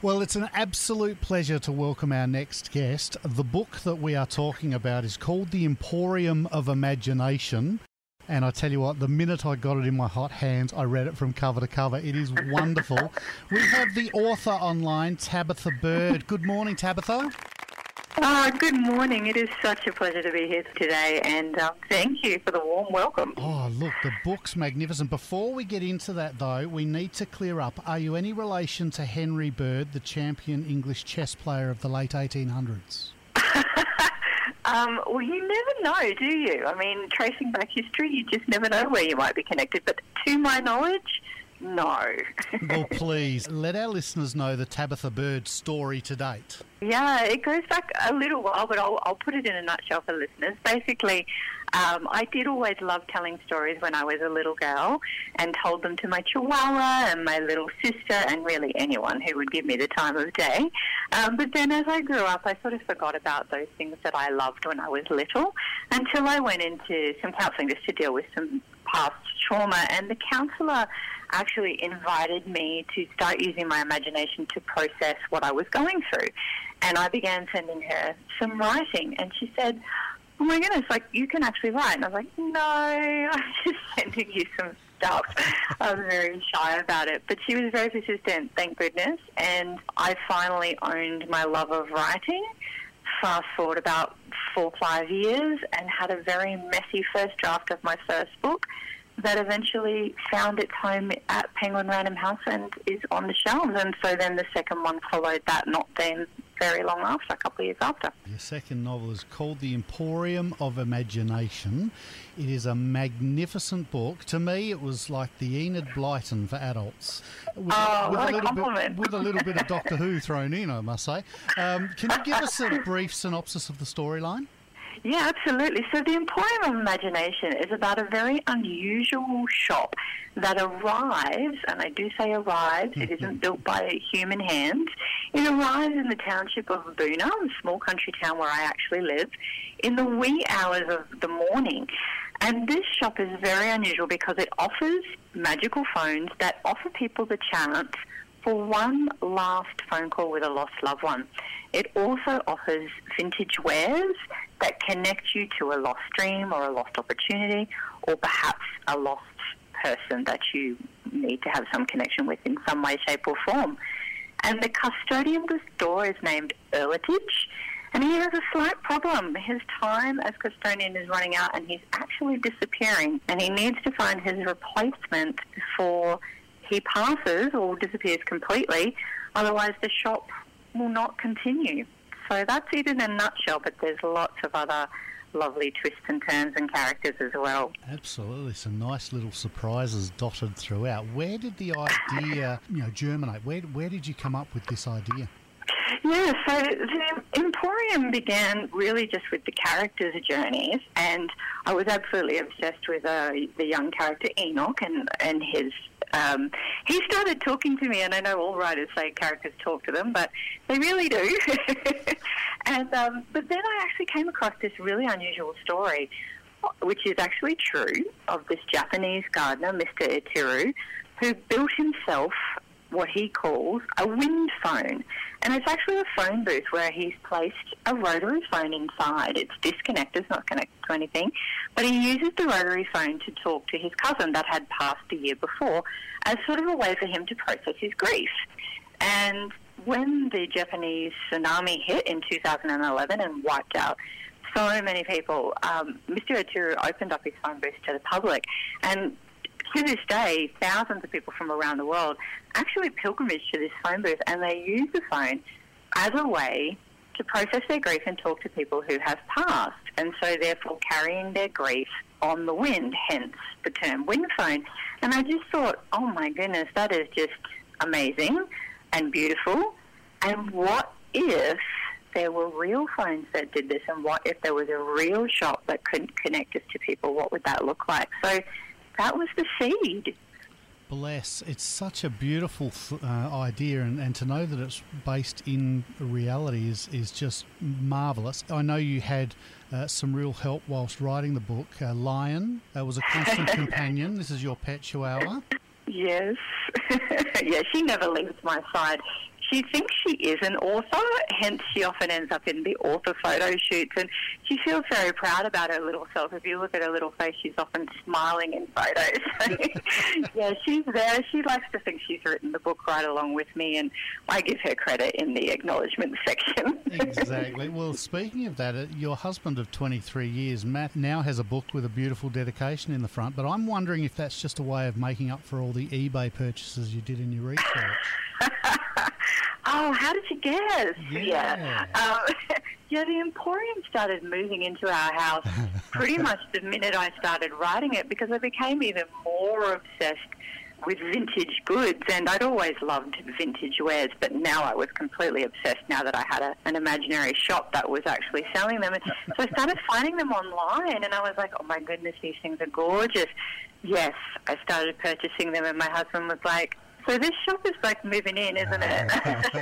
Well, it's an absolute pleasure to welcome our next guest. The book that we are talking about is called The Emporium of Imagination. And I tell you what, the minute I got it in my hot hands, I read it from cover to cover. It is wonderful. we have the author online, Tabitha Bird. Good morning, Tabitha. Oh, good morning. It is such a pleasure to be here today, and um, thank you for the warm welcome. Oh, look, the book's magnificent. Before we get into that, though, we need to clear up are you any relation to Henry Bird, the champion English chess player of the late 1800s? um, well, you never know, do you? I mean, tracing back history, you just never know where you might be connected. But to my knowledge, no. well, please let our listeners know the Tabitha Bird story to date. Yeah, it goes back a little while, but I'll, I'll put it in a nutshell for listeners. Basically, um, I did always love telling stories when I was a little girl and told them to my chihuahua and my little sister and really anyone who would give me the time of day. Um, but then as I grew up, I sort of forgot about those things that I loved when I was little until I went into some counselling just to deal with some past trauma. And the counsellor actually invited me to start using my imagination to process what I was going through. And I began sending her some writing, and she said, Oh my goodness, like you can actually write. And I was like, No, I'm just sending you some stuff. I was very shy about it. But she was very persistent, thank goodness. And I finally owned my love of writing. Fast forward about four, five years, and had a very messy first draft of my first book that eventually found its home at Penguin Random House and is on the shelves. And so then the second one followed that, not then very long after, a couple of years after. Your second novel is called The Emporium of Imagination. It is a magnificent book. To me, it was like the Enid Blyton for adults. With, oh, with, a, little bit, with a little bit of Doctor Who thrown in, I must say. Um, can you give us a brief synopsis of the storyline? Yeah, absolutely. So the Emporium of Imagination is about a very unusual shop that arrives, and I do say arrives, it isn't built by human hands. It arrives in the township of Boonah, a small country town where I actually live, in the wee hours of the morning. And this shop is very unusual because it offers magical phones that offer people the chance for one last phone call with a lost loved one. It also offers vintage wares that connect you to a lost dream or a lost opportunity or perhaps a lost person that you need to have some connection with in some way, shape, or form. And the custodian of the store is named Erlitich, and he has a slight problem. His time as custodian is running out, and he's actually disappearing, and he needs to find his replacement before he passes or disappears completely. Otherwise, the shop will not continue. So that's it in a nutshell, but there's lots of other lovely twists and turns and characters as well. Absolutely, some nice little surprises dotted throughout. Where did the idea, you know, germinate? Where where did you come up with this idea? Yeah, so the Emporium began really just with the characters' journeys, and I was absolutely obsessed with uh, the young character Enoch and, and his um, he started talking to me, and I know all writers say characters talk to them, but they really do. and um, but then I actually came across this really unusual story, which is actually true, of this Japanese gardener, Mr. Itaru, who built himself what he calls a wind phone. And it's actually a phone booth where he's placed a rotary phone inside. It's disconnected, it's not connected to anything. But he uses the rotary phone to talk to his cousin that had passed the year before as sort of a way for him to process his grief. And when the Japanese tsunami hit in 2011 and wiped out so many people, um, Mr. Itaru opened up his phone booth to the public. And to this day, thousands of people from around the world actually pilgrimage to this phone booth and they use the phone as a way to process their grief and talk to people who have passed. And so, therefore, carrying their grief on the wind, hence the term wind phone. And I just thought, oh my goodness, that is just amazing and beautiful. And what if there were real phones that did this? And what if there was a real shop that could connect us to people? What would that look like? So, that was the seed. Bless. It's such a beautiful uh, idea, and, and to know that it's based in reality is, is just marvellous. I know you had uh, some real help whilst writing the book. Uh, Lion was a constant companion. This is your pet chihuahua. Yes. yeah, she never leaves my side. She thinks she is an author, hence she often ends up in the author photo shoots, and she feels very proud about her little self. If you look at her little face, she's often smiling in photos. yeah, she's there. She likes to think she's written the book right along with me, and I give her credit in the acknowledgement section. exactly. Well, speaking of that, uh, your husband of 23 years, Matt, now has a book with a beautiful dedication in the front, but I'm wondering if that's just a way of making up for all the eBay purchases you did in your research. oh, how did you guess? Yeah. Yeah. Um, yeah, the Emporium started moving into our house pretty much the minute I started writing it because I became even more obsessed with vintage goods and I'd always loved vintage wares but now I was completely obsessed now that I had a, an imaginary shop that was actually selling them and so I started finding them online and I was like oh my goodness these things are gorgeous yes I started purchasing them and my husband was like so this shop is like moving in isn't it